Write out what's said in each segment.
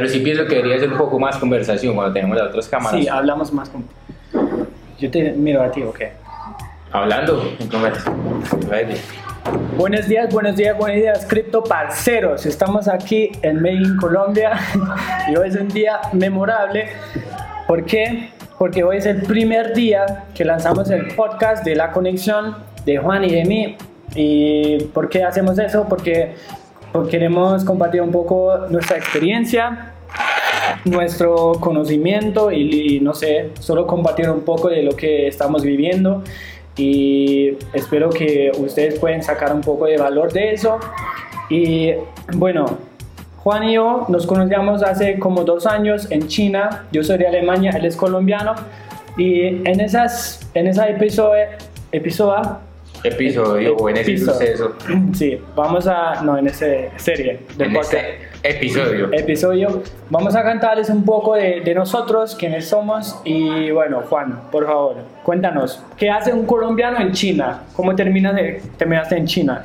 Pero sí pienso que debería ser un poco más conversación cuando tenemos las otras cámaras. Sí, hablamos más con... Yo te miro a ti, ok. Hablando en. Buenos días, buenos días, buenos días, cripto parceros. Estamos aquí en Medellín, Colombia, y hoy es un día memorable. ¿Por qué? Porque hoy es el primer día que lanzamos el podcast de la conexión de Juan y de mí. ¿Y por qué hacemos eso? Porque queremos compartir un poco nuestra experiencia, nuestro conocimiento y, y no sé, solo compartir un poco de lo que estamos viviendo. Y espero que ustedes pueden sacar un poco de valor de eso. Y bueno, Juan y yo nos conocíamos hace como dos años en China, yo soy de Alemania, él es colombiano, y en, esas, en esa episodio, episodio, Episodio o en ese Episodio. suceso. sí, vamos a, no, en esa serie del En podcast este episodio. episodio. Vamos a cantarles un poco de, de nosotros, quiénes somos. Y bueno, Juan, por favor, cuéntanos, ¿qué hace un colombiano en China? ¿Cómo terminas de- terminaste en China?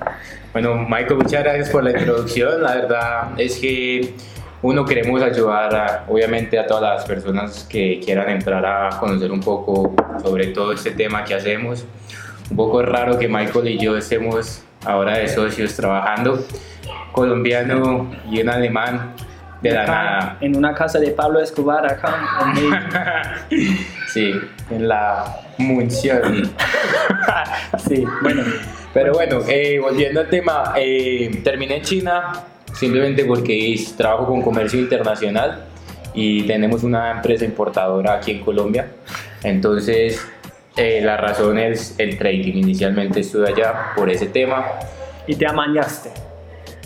Bueno, Michael, muchas gracias por la introducción. La verdad es que uno queremos ayudar, a- obviamente, a todas las personas que quieran entrar a conocer un poco sobre todo este tema que hacemos. Un poco raro que Michael y yo estemos ahora de socios trabajando, colombiano y un alemán de la Acá, nada. En una casa de Pablo Escobar, acá en. Sí, en la munción. Sí, bueno, Pero bueno, eh, volviendo al tema, eh, terminé en China simplemente porque trabajo con comercio internacional y tenemos una empresa importadora aquí en Colombia. Entonces, eh, la razón es el trading. Inicialmente estuve allá por ese tema y te amañaste.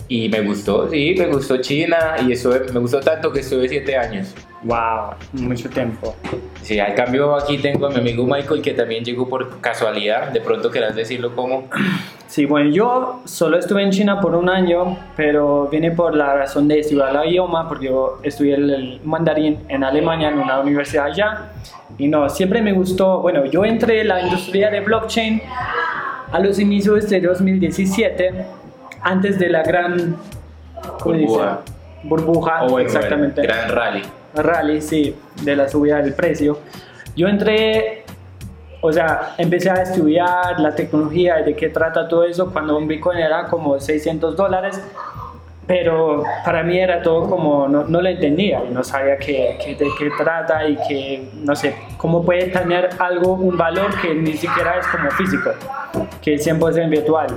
y me gustó, sí, me gustó China y estuve, me gustó tanto que estuve siete años. Wow, mucho tiempo. Sí, al cambio aquí tengo a mi amigo Michael que también llegó por casualidad. De pronto querás decirlo como... Sí, bueno, yo solo estuve en China por un año, pero vine por la razón de estudiar el idioma, porque yo estudié el, mandarín en Alemania, en una universidad allá. Y no, siempre me gustó, bueno, yo entré en la industria de blockchain a los inicios de 2017, antes de la gran ¿cómo dice? Burbuja. Burbuja, o bueno, exactamente Gran Rally. rally, sí, de la subida del precio. Yo entré, o sea, empecé a estudiar la tecnología de qué trata todo eso cuando un Bitcoin era como 600 dólares, pero para mí era todo como, no, no lo entendía y no sabía qué, qué- de qué trata y que, no sé, cómo puede tener algo, un valor que ni siquiera es como físico, que es 100% virtual.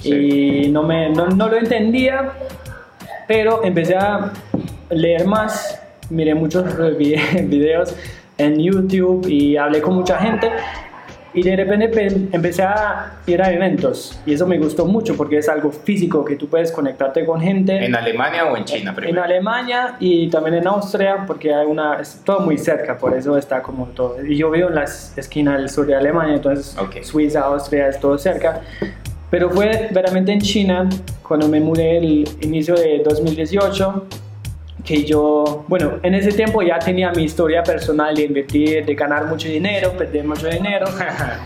Sí. Y no, me, no, no lo entendía, pero empecé a leer más, miré muchos vide- videos en YouTube y hablé con mucha gente. Y de repente pe- empecé a ir a eventos. Y eso me gustó mucho porque es algo físico que tú puedes conectarte con gente. ¿En Alemania o en China en primero? Alemania y también en Austria porque hay una es todo muy cerca por eso está como todo. Y yo vivo en las esquinas del sur de Alemania entonces Ok. Suiza Austria es todo cerca pero fue verdaderamente en China cuando me mudé el inicio de 2018 que yo, bueno, en ese tiempo ya tenía mi historia personal de invertir, de ganar mucho dinero, perder mucho dinero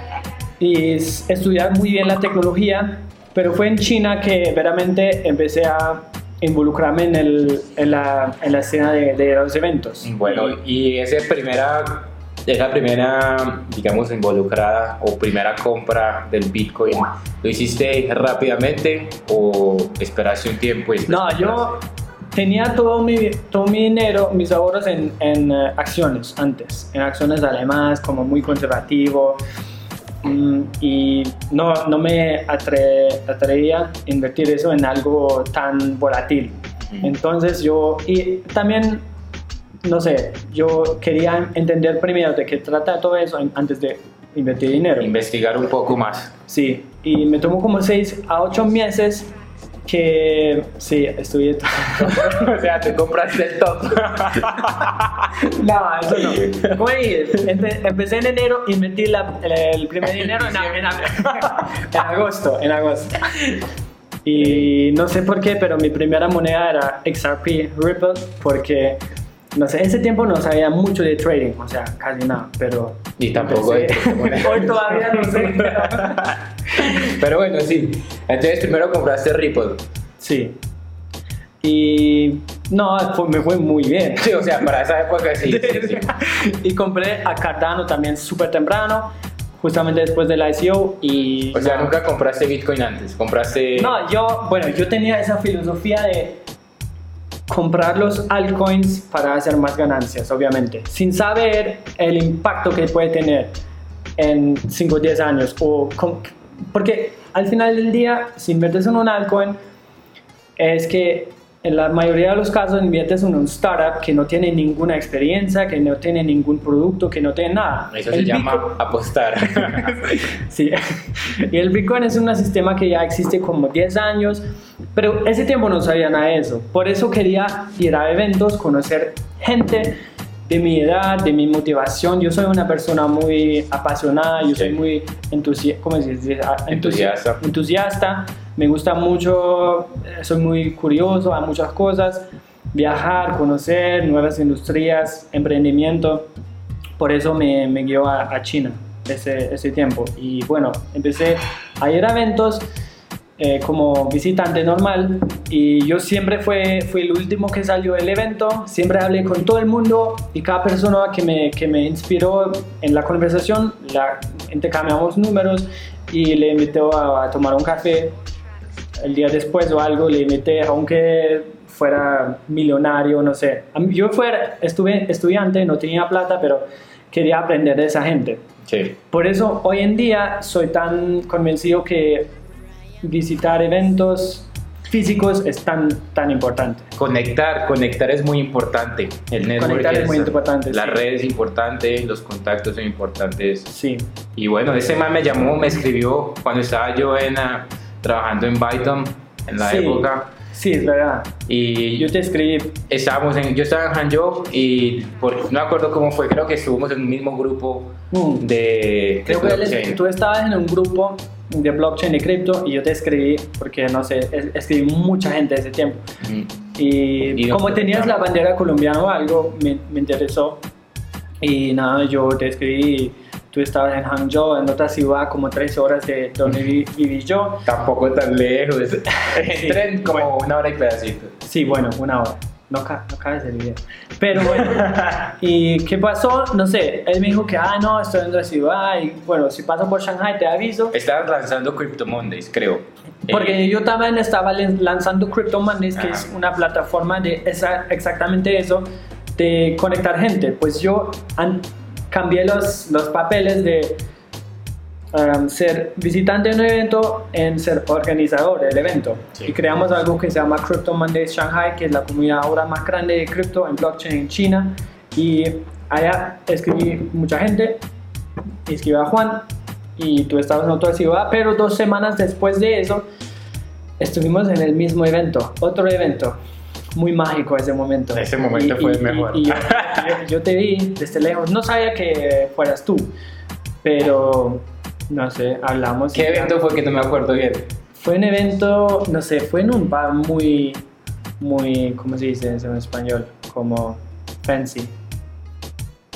y estudiar muy bien la tecnología, pero fue en China que verdaderamente empecé a involucrarme en, el, en, la, en la escena de, de los eventos. Bueno, y esa primera, esa primera, digamos, involucrada o primera compra del Bitcoin, ¿lo hiciste rápidamente o esperaste un tiempo? y No, yo tenía todo mi, todo mi dinero, mis ahorros en, en eh, acciones antes, en acciones alemanas, como muy conservativo. mm, y no, no me atre- atrevía a invertir eso en algo tan volátil. Entonces yo, y también, no sé, yo quería entender primero de qué trata todo eso antes de invertir dinero. Investigar un poco más. Sí, y me tomó como 6 a 8 meses que sí, estudié o sea, te compraste el top. no, eso no. ¿Cómo dije? Empe- empecé en enero y metí la- el, el primer dinero en, en- en agosto, en agosto. Y no sé por qué, pero mi primera moneda era XRP Ripple porque no sé, en ese tiempo no sabía mucho de trading, o sea, casi nada, pero Y tampoco. Hoy todavía no sé. pero- Pero bueno, sí. Entonces primero compraste Ripple. Sí. Y no, fue- me fue muy bien. Sí, o sea, para esa época sí. sí, sí. y compré a Cardano también súper temprano, justamente después del ICO. Y O sea, no. nunca compraste Bitcoin antes, compraste... No, yo, bueno, yo tenía esa filosofía de comprar los altcoins para hacer más ganancias, obviamente, sin saber el impacto que puede tener en 5 o 10 años. O porque al final del día, si inviertes en un altcoin, es que en la mayoría de los casos inviertes en un startup que no tiene ninguna experiencia, que no tiene ningún producto, que no tiene nada. Eso se El llama Bitcoin- apostar. Sí, y el Bitcoin es un sistema que ya existe como 10 años, pero ese tiempo no sabía nada de eso. Por eso quería ir a eventos, conocer gente de mi edad, de mi motivación. Yo soy una persona muy apasionada, yo soy muy entusi ¿cómo se dice? Entusi- Entusiasta. entusiasta. Me gusta mucho, eh, soy muy curioso a muchas cosas. Viajar, conocer nuevas industrias, emprendimiento por eso me, me guió a, a China ese, ese tiempo. Y bueno, empecé a ir a eventos eh, como visitante normal y yo siempre fue, fui el último que salió del evento, siempre hablé con todo el mundo y cada persona que me, que me inspiró en la conversación, la, intercambiamos números y le invité a, a tomar un café el día después o algo, le invité, aunque fuera millonario, no sé. Yo fuera, estuve estudiante, no tenía plata, pero quería aprender de esa gente. Sí. Por eso hoy en día soy tan convencido que visitar eventos físicos es tan, tan importante. Conectar, conectar es muy importante. El network Conectar es muy importante, La sí. red es importante, los contactos son importantes. Sí, Y bueno, ese man me llamó, me escribió cuando estaba yo en, trabajando en Byton en la Sí. época. sí, es verdad. Y Yo te escribí, estábamos en, yo estaba en Hangzhou y por, no me acuerdo cómo fue, creo que estuvimos en un mismo grupo mm, de, de creo que él- blockchain. tú estabas en un grupo de blockchain de cripto y yo te escribí porque, no sé, es- escribí mucha gente ese tiempo. Mm. Y, Y como tenías la bandera colombiana o algo, me, me interesó. Y nada, yo te escribí, tú estabas en Hangzhou, en otra ciudad, como tres horas de donde vi- viví yo. Tampoco tan lejos. En como una hora y pedacito. Sí, bueno, una hora. No, no cabes el video. Pero bueno, ¿y qué pasó? No sé, él me dijo que, ah, no, estoy en otra ciudad y bueno, si paso por Shanghai te aviso. Estaban lanzando Crypto Mondays, creo. Porque Eh, yo también estaba lan- lanzando Crypto Mondays, que Ajá. es una plataforma de esa- exactamente eso, de conectar gente. Pues yo an- cambié los, los papeles de um, ser visitante de un evento en ser organizador del evento. Sí. Y creamos algo que se llama Crypto Mondays Shanghai, que es la comunidad ahora más grande de cripto en blockchain en China. Y allá escribí mucha gente, escribí a Juan y tú estabas en otra ciudad, pero dos semanas después de eso estuvimos en el mismo evento, otro evento. Muy mágico ese momento. Ese momento fue el mejor. y yo, yo- yo te vi desde lejos, no sabía que fueras tú, pero no sé, hablamos. y ¿Qué ya. evento fue que no me acuerdo bien? Fue un evento, no sé, fue en un bar muy, muy, ¿cómo se dice en español? Como fancy.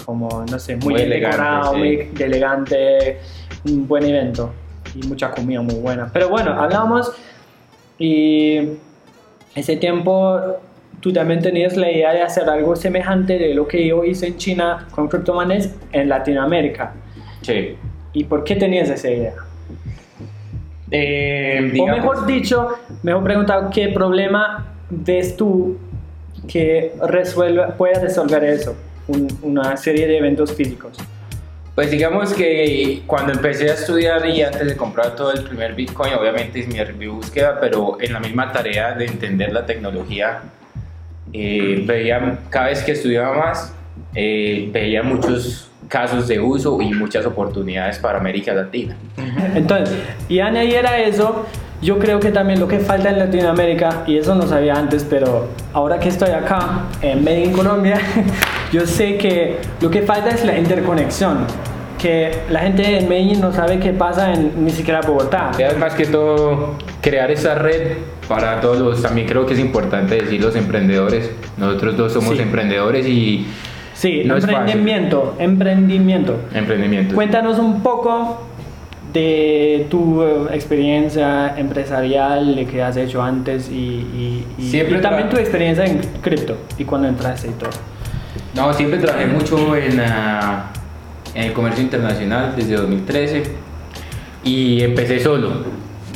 Como, no sé, muy, Muy elegante, decorado, sí. muy elegante, un buen evento y mucha comida muy buena. Pero bueno, hablamos y ese tiempo tú también tenías la idea de hacer algo semejante de lo que yo hice en China con criptomonedas en Latinoamérica. Sí. ¿Y por qué tenías esa idea? Eh, O mejor dicho, mejor preguntado, ¿qué problema ves tú que resuelva, pueda resolver eso? Un- una serie de eventos físicos. Pues digamos que cuando empecé a estudiar y antes de comprar todo el primer Bitcoin, obviamente es mi, mi búsqueda, pero en la misma tarea de entender la tecnología, eh, veía, cada vez que estudiaba más, eh, veía muchos casos de uso y muchas oportunidades para América Latina. Entonces, y añadir a eso, yo creo que también lo que falta en Latinoamérica, y eso no sabía antes, pero ahora que estoy acá, en Medellín, Colombia, yo sé que lo que falta es la interconexión. Que la gente en Medellín no sabe qué pasa en ni siquiera Bogotá. Es más que todo crear esa red para todos los, también creo que es importante decir los emprendedores, nosotros dos somos Sí. emprendedores y Sí, No emprendimiento, emprendimiento. emprendimientos. Cuéntanos un poco de tu eh, experiencia empresarial, de que has hecho antes y, y, y- Siempre y también tu experiencia en cripto y cuando entraste y todo. No, siempre trabajé mucho en, ah, en el comercio internacional desde 2013 y empecé solo,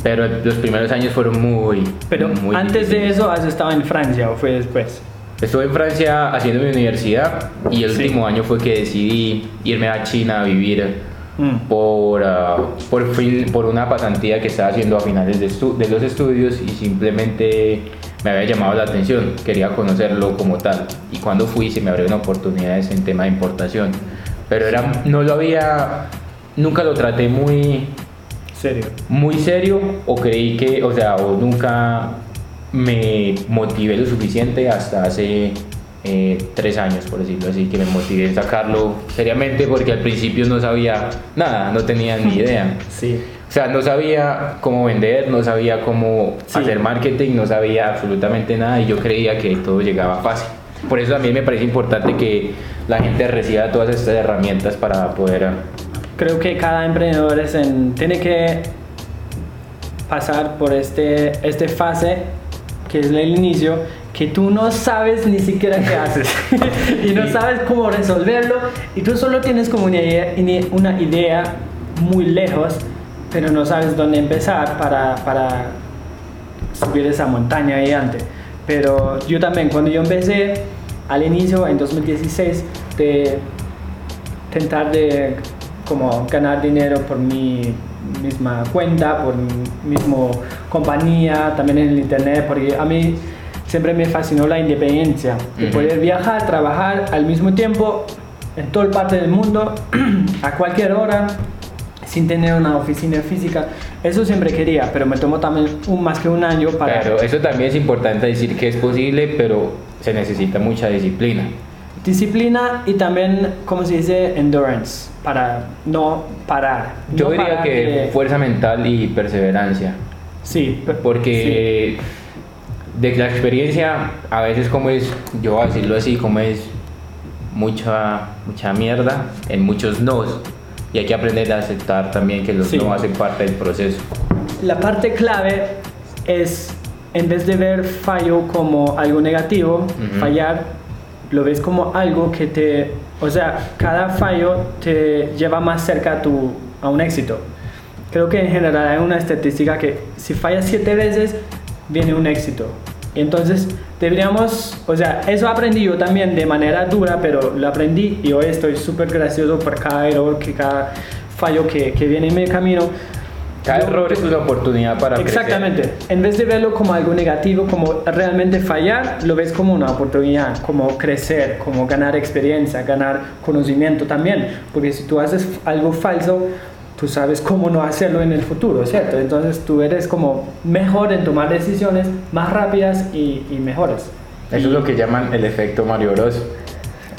pero los primeros años fueron muy... Pero muy antes de eso, ¿has estado en Francia o fue después? Estuve en Francia haciendo mi universidad y el Sí. último año fue que decidí irme a China a vivir Mm. por, ah, por, fin, por una pasantía que estaba haciendo a finales de los estudios y simplemente me había llamado la atención, quería conocerlo como tal. Y cuando fui se me abrieron oportunidades en tema de importación. Pero era, no lo había, nunca lo traté muy, Serio. muy serio o creí que, o sea, o nunca me motivé lo suficiente hasta hace eh, tres años, por decirlo así, que me motivé en sacarlo seriamente porque al principio no sabía nada, no tenía ni idea. Sí. O sea, no sabía cómo vender, no sabía cómo Sí. hacer marketing, no sabía absolutamente nada y yo creía que todo llegaba fácil. Por eso también me parece importante que la gente reciba todas estas herramientas para poder... Creo que cada emprendedor es en- tiene que pasar por este, este fase que es el inicio, que tú no sabes ni siquiera qué haces. Y no sabes cómo resolverlo. Y tú solo tienes como una idea, una idea muy lejos, pero no sabes dónde empezar para, para subir esa montaña gigante. Pero yo también, cuando yo empecé al inicio, en 2016, de tentar de como ganar dinero por mi misma cuenta, por mi mismo compañía, también en el internet, porque a mí siempre me fascinó la independencia, de Ujú. poder viajar, trabajar al mismo tiempo en toda parte del mundo, a cualquier hora, sin tener una oficina física. Eso siempre quería, pero me tomó también un, más que un año para... Pero eso también es importante decir que es posible, pero se necesita mucha disciplina. Disciplina y también, como se dice, endurance, para no parar. Yo No diría parar que de- fuerza mental y perseverancia, Sí, porque de la experiencia a veces como es, yo voy a decirlo así, como es mucha, mucha mierda en muchos nos y hay que aprender a aceptar también que los Sí. no hacen parte del proceso. sí. La parte clave es, en vez de ver fallo como algo negativo, Ujú. fallar, lo ves como algo que te... O sea, cada fallo te lleva más cerca a, tu, a un éxito. Creo que en general hay una estadística que si fallas siete veces, viene un éxito. Y entonces deberíamos, o sea, eso aprendí yo también de manera dura, pero lo aprendí y hoy estoy súper gracioso por cada error, que cada fallo que, que viene en mi camino. Cada Yo- error es una oportunidad para crecer. Exactamente. En vez de verlo como algo negativo, como realmente fallar, lo ves como una oportunidad, como crecer, como ganar experiencia, ganar conocimiento también. Porque si tú haces algo falso, tú sabes cómo no hacerlo en el futuro, ¿cierto? Entonces tú eres como mejor en tomar decisiones más rápidas y, y mejores. Eso es lo que llaman el efecto Mario Bros.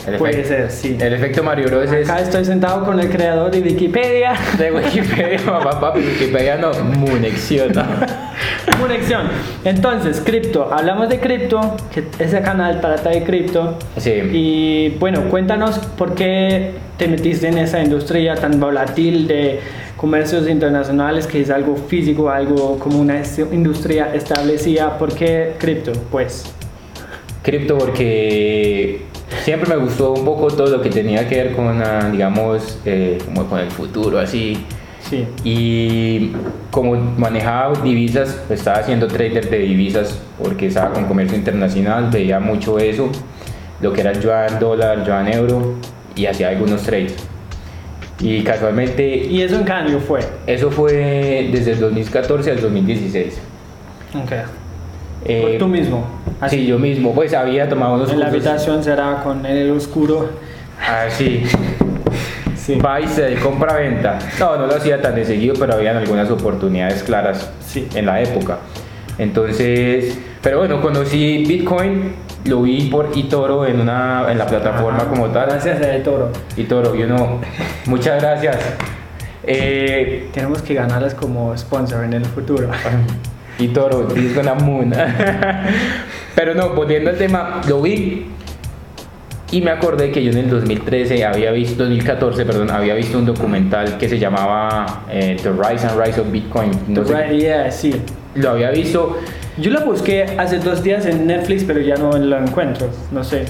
El Puede efecto- ser, sí. El efecto Mario Bros es Acá estoy sentado con el creador de Wikipedia. de Wikipedia, papá, papi, Wikipedia no, Munexión. Conexión. Entonces, cripto. Hablamos de cripto, que ese canal trata de cripto. Sí. Y bueno, cuéntanos por qué te metiste en esa industria tan volátil de comercios internacionales, que es algo físico, algo como una industria establecida. ¿Por qué cripto? Pues, Cripto porque siempre me gustó un poco todo lo que tenía que ver con, ah, digamos, eh, como con el futuro, así. sí. Y como manejaba divisas, estaba haciendo trader de divisas porque estaba con comercio internacional, veía mucho eso, lo que era el yuan dólar, yuan euro, y hacía algunos trades. Y casualmente, Y eso en cambio fue. eso fue desde el 2014 al 2016. Ok. Eh, tú mismo. Sí, yo mismo, pues había tomado unos En la habitación será con el oscuro. Ah, sí. De compra-venta. No, no lo hacía tan de seguido, pero habían algunas oportunidades claras Sí. en la época. Entonces, pero bueno, conocí Bitcoin, lo vi por eToro en, una, en la plataforma Ajá. como tal. Gracias, el toro. eToro, yo no. Muchas gracias. Eh, Tenemos que ganarlas como sponsor en el futuro. eToro, this gonna moon. pero no, volviendo al tema, lo vi Y me acordé que yo en el 2013 había visto, 2014, perdón, había visto un documental que se llamaba eh, The Rise and Rise of Bitcoin. No sé, yeah, sí. Lo había visto. Yo lo busqué hace dos días en Netflix, pero ya no lo encuentro, no sé.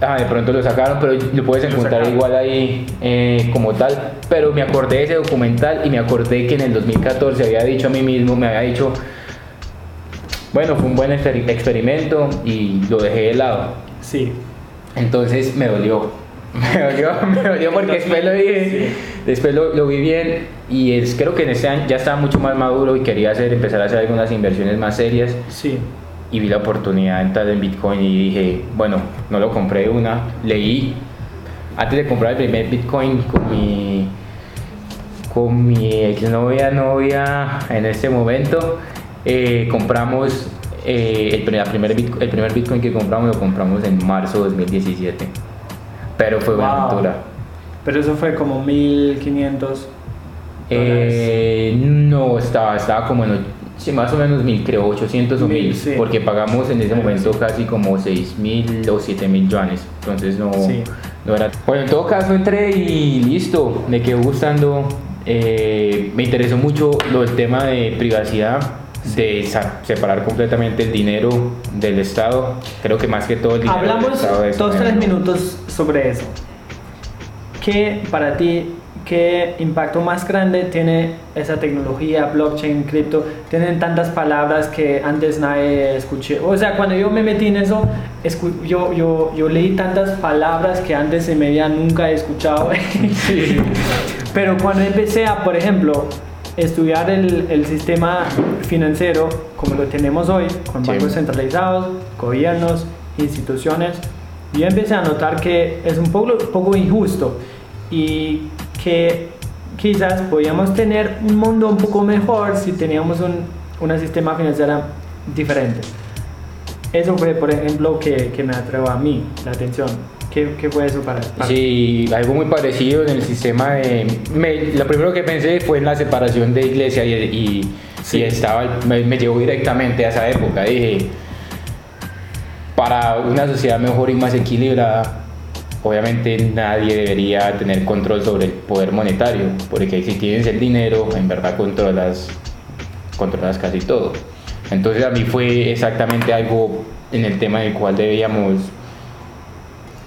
Ah, de pronto lo sacaron, pero lo puedes encontrar igual ahí eh, como tal. Pero me acordé de ese documental y me acordé que en el 2014 había dicho a mí mismo, me había dicho, bueno, fue un buen experimento y lo dejé de lado. Sí. Entonces me dolió. Me dolió, me dolió porque después lo vi, después lo, vi bien y es, creo que en ese año ya estaba mucho más maduro y quería hacer, empezar a hacer algunas inversiones más serias. Sí. Y vi la oportunidad de entrar en Bitcoin y dije, bueno, no lo compré una, leí. Antes de comprar el primer Bitcoin con mi, con mi exnovia, novia en este momento, eh, compramos eh, el, primer Bitcoin, el primer Bitcoin que compramos lo compramos en marzo de 2017. Pero fue una aventura. Pero eso fue como 1500. Eh, no, estaba, estaba como en sí, más o menos mil, creo, 800 o 1000, porque pagamos en ese momento casi como 6000 o 7000 yuanes. Entonces no, no era. Bueno, en todo caso entré y listo, me quedó gustando. Eh, me interesó mucho lo del tema de privacidad de separar completamente el dinero del Estado. Creo que más que todo el dinero Hablamos dos, tres minutos sobre eso. ¿Qué para ti, qué impacto más grande tiene esa tecnología, blockchain, cripto? Tienen tantas palabras que antes nadie escuché. O sea, cuando yo me metí en eso, yo, yo, yo leí tantas palabras que antes en media nunca he escuchado. Pero cuando empecé a, por ejemplo, estudiar el, el, sistema financiero como lo tenemos hoy, con bancos centralizados, gobiernos, instituciones, yo empecé a notar que es un poco, poco injusto y que quizás podíamos tener un mundo un poco mejor si teníamos un, un sistema financiero diferente. Eso fue, por ejemplo, que, que me atrajo a mí la atención. ¿Qué, fue eso para, Sí, algo muy parecido en el sistema de... lo primero que pensé fue en la separación de iglesia y, y, estaba, me, me, llevó directamente a esa época. Dije, para una sociedad mejor y más equilibrada, obviamente nadie debería tener control sobre el poder monetario, porque si tienes el dinero, en verdad controlas, controlas casi todo. Entonces a mí fue exactamente algo en el tema del cual debíamos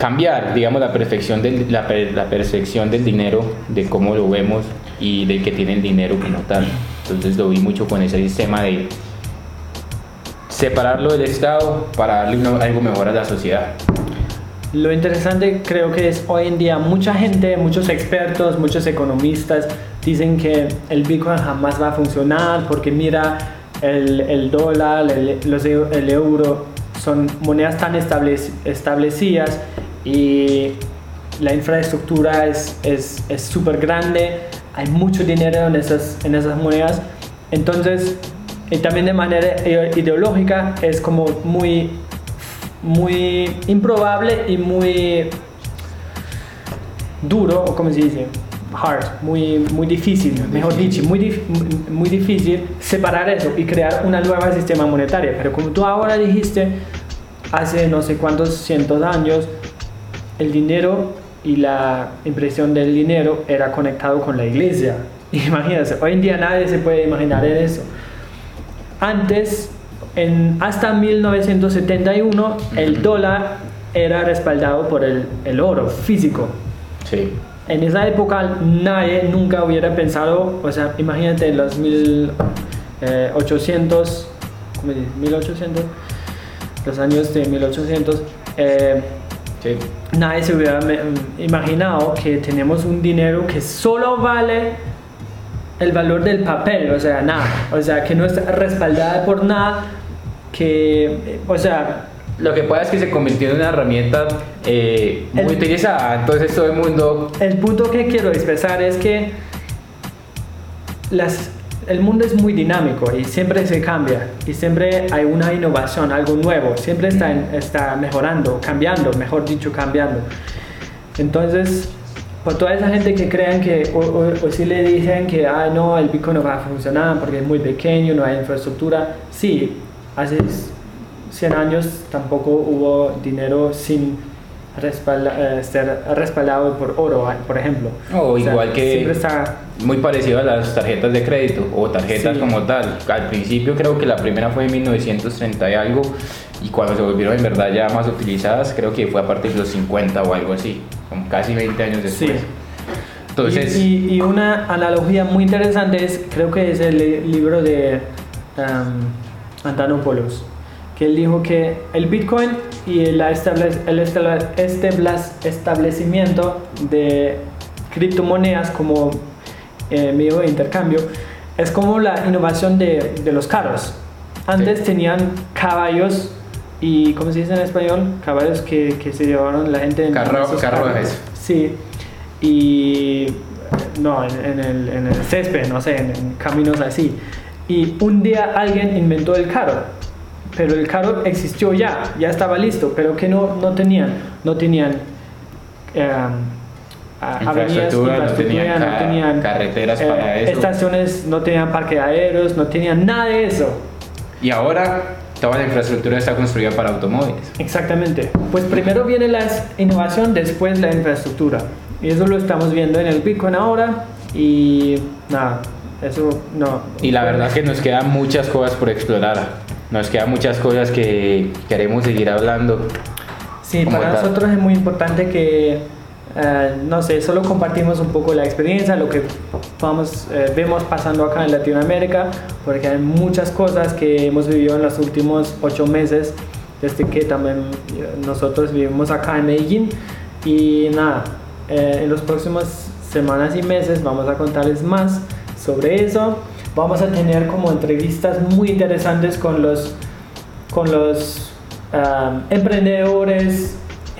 cambiar, digamos, la percepción del, la, la, percepción del dinero, de cómo lo vemos y del que tiene el dinero como tal. Entonces lo vi mucho con ese sistema de separarlo del Estado para darle algo mejor a la sociedad. Lo interesante creo que es hoy en día mucha gente, muchos expertos, muchos economistas dicen que el Bitcoin jamás va a funcionar porque mira el, el dólar, el, el euro son monedas tan establecidas y la infraestructura es súper es, grande, hay mucho dinero en esas, en esas monedas, entonces y también de manera ideológica es como muy, muy improbable y muy duro, o como se dice, hard, muy, muy difícil, mejor dicho, muy, muy difícil separar eso y crear una nueva sistema monetaria. Pero como tú ahora dijiste, hace no sé cuántos cientos de años, el dinero y la impresión del dinero era conectado con la iglesia. Imagínense, hoy en día nadie se puede imaginar eso. Antes, en, hasta 1971, el dólar era respaldado por el, el oro físico. Sí. En esa época nadie nunca hubiera pensado, o sea, imagínate en los 1800, ¿cómo 1800, los años de 1800, eh, Nadie se hubiera imaginado que tenemos un dinero que solo vale el valor del papel, o sea, nada, o sea, que no está respaldada por nada, que, o sea... Lo que pasa es que se convirtió en una herramienta eh, muy utilizada, entonces todo el mundo... El punto que quiero expresar es que las el mundo es muy dinámico y siempre se cambia y siempre hay una innovación, algo nuevo, siempre está, está mejorando, cambiando, mejor dicho, cambiando. Entonces, por toda esa gente que crean que, o, si le dicen que, ah, no, el Bitcoin no va a funcionar porque es muy pequeño, no hay infraestructura, sí, hace 100 años tampoco hubo dinero sin respalda- eh, ser respaldado por oro, por ejemplo. O sea, igual que Siempre está... muy parecido a las tarjetas de crédito o tarjetas Sí. como tal. Al principio creo que la primera fue en 1930 y algo y cuando se volvieron en verdad ya más utilizadas creo que fue a partir de los 50 o algo así, como casi 20 años después. Sí. Entonces, y, y- y una analogía muy interesante es, creo que es el li- libro de um, Antonopoulos, que él dijo que el Bitcoin y el, establecimiento de criptomonedas como eh, medio de intercambio es como la innovación de, de los carros. Antes Sí. tenían caballos y, ¿cómo se dice en español? Caballos que, que se llevaron la gente en Carro- carruajes. carros. Sí, y no, en, en el, en el césped, no sé, en, en caminos así. Y un día alguien inventó el carro, pero el carro existió ya, ya estaba listo, pero que no, no tenían, no tenían em, a- avenidas, Infraestructura, no tenían ca- tenían, eh, carreteras para eso. estaciones, no tenían parque de aéreos, no tenían nada de eso. y ahora toda la infraestructura está construida para automóviles. Exactamente. Pues primero viene la innovación, después la infraestructura. Y eso lo estamos viendo en el Bitcoin ahora. Y nada, eso no. Y la verdad que nos quedan muchas cosas por explorar. Nos quedan muchas cosas que queremos seguir hablando. Sí, para tal. nosotros es muy importante que, eh, no sé, solo compartimos un poco la experiencia, lo que vamos, eh, vemos pasando acá en Latinoamérica, porque hay muchas cosas que hemos vivido en los últimos ocho meses, desde que también eh, nosotros vivimos acá en Medellín. Y nada, eh, en los próximos semanas y meses vamos a contarles más sobre eso. Vamos a tener como entrevistas muy interesantes con los con los um, emprendedores,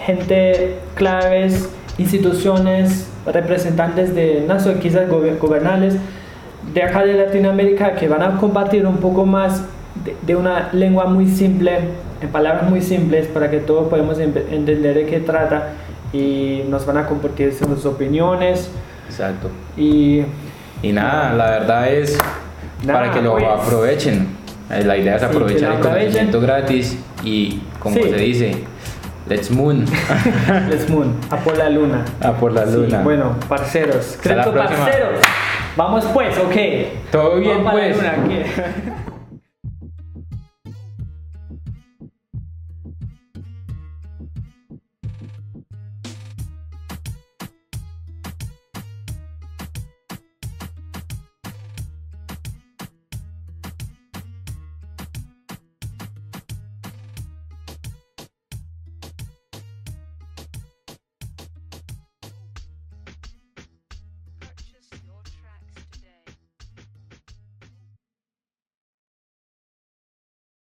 gente claves, instituciones, representantes de, sé, quizás gobe- gobernales de acá de Latinoamérica que van a compartir un poco más de, de una lengua muy simple, en palabras muy simples, para que todos podamos entender de qué trata y nos van a compartir sus opiniones Exacto. y Y nada, la verdad es Nada, para que lo pues. aprovechen. Eh, La idea es Sí, aprovechar lo el conocimiento gratis y como Sí. se dice, let's moon Les Moon, a por la luna. a por la Sí, luna. bueno, parceros. Próxima. parceros. Vamos pues, ok. Todo bien, Vamos pues. luna, ¿qué?